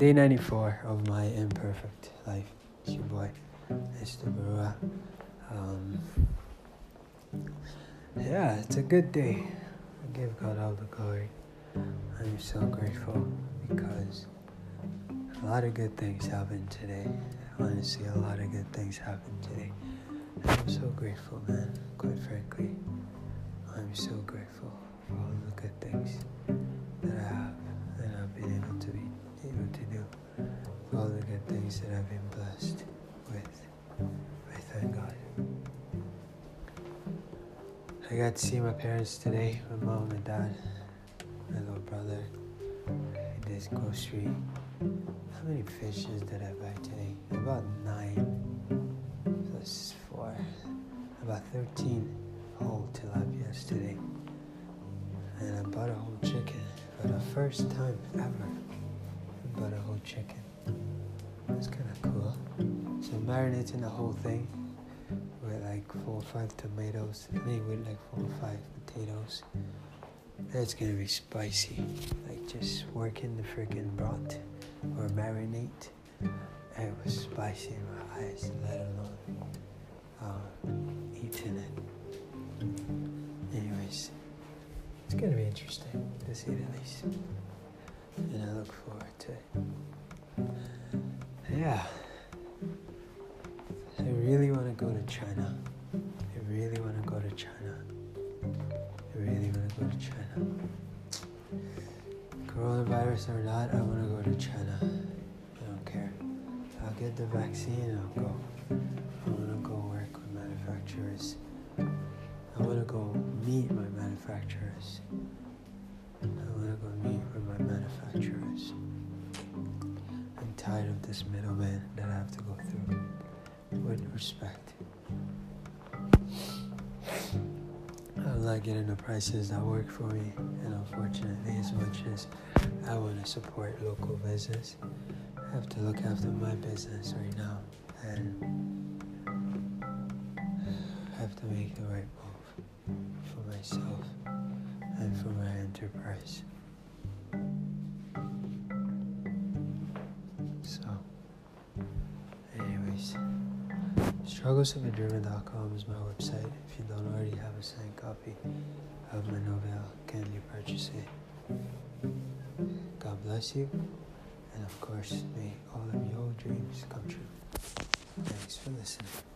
day 94 of my imperfect life. It's your boy, Mr. Barua. Um, yeah, it's a good day. I give God all the glory. I'm so grateful because a lot of good things happened today. Honestly, a lot of good things happened today. I'm so grateful, man. Quite frankly, I'm so grateful for all the good things that I have all the good things that I've been blessed with. I thank oh God. I got to see my parents today, my mom and dad, my little brother. I did grocery. How many fishes did I buy today? About nine plus four. About 13 whole tilapias today. And I bought a whole chicken for the first time ever. I bought a whole chicken. It's kind of cool. So marinating the whole thing with like four or five tomatoes, maybe with like four or five potatoes. That's gonna be spicy. Like just working the freaking broth or marinate. It was spicy in my eyes, let alone um, eating it. Anyways, it's gonna be interesting to see the least. And I look forward to it. Yeah. I really want to go to China. I really want to go to China. I really want to go to China. Coronavirus or not, I want to go to China. I don't care. I'll get the vaccine and I'll go. I want to go work with manufacturers. I want to go meet my manufacturers. I want to go meet with my manufacturers. Tired of this middleman that I have to go through. With respect. I'm not getting the prices that work for me, and unfortunately, as much as I want to support local business, I have to look after my business right now, and I have to make the right move for myself and for my enterprise. strugglesofadreamer.com is my website. If you don't already have a signed copy of my novel, can you purchase it. God bless you, and of course, may all of your dreams come true. Thanks for listening.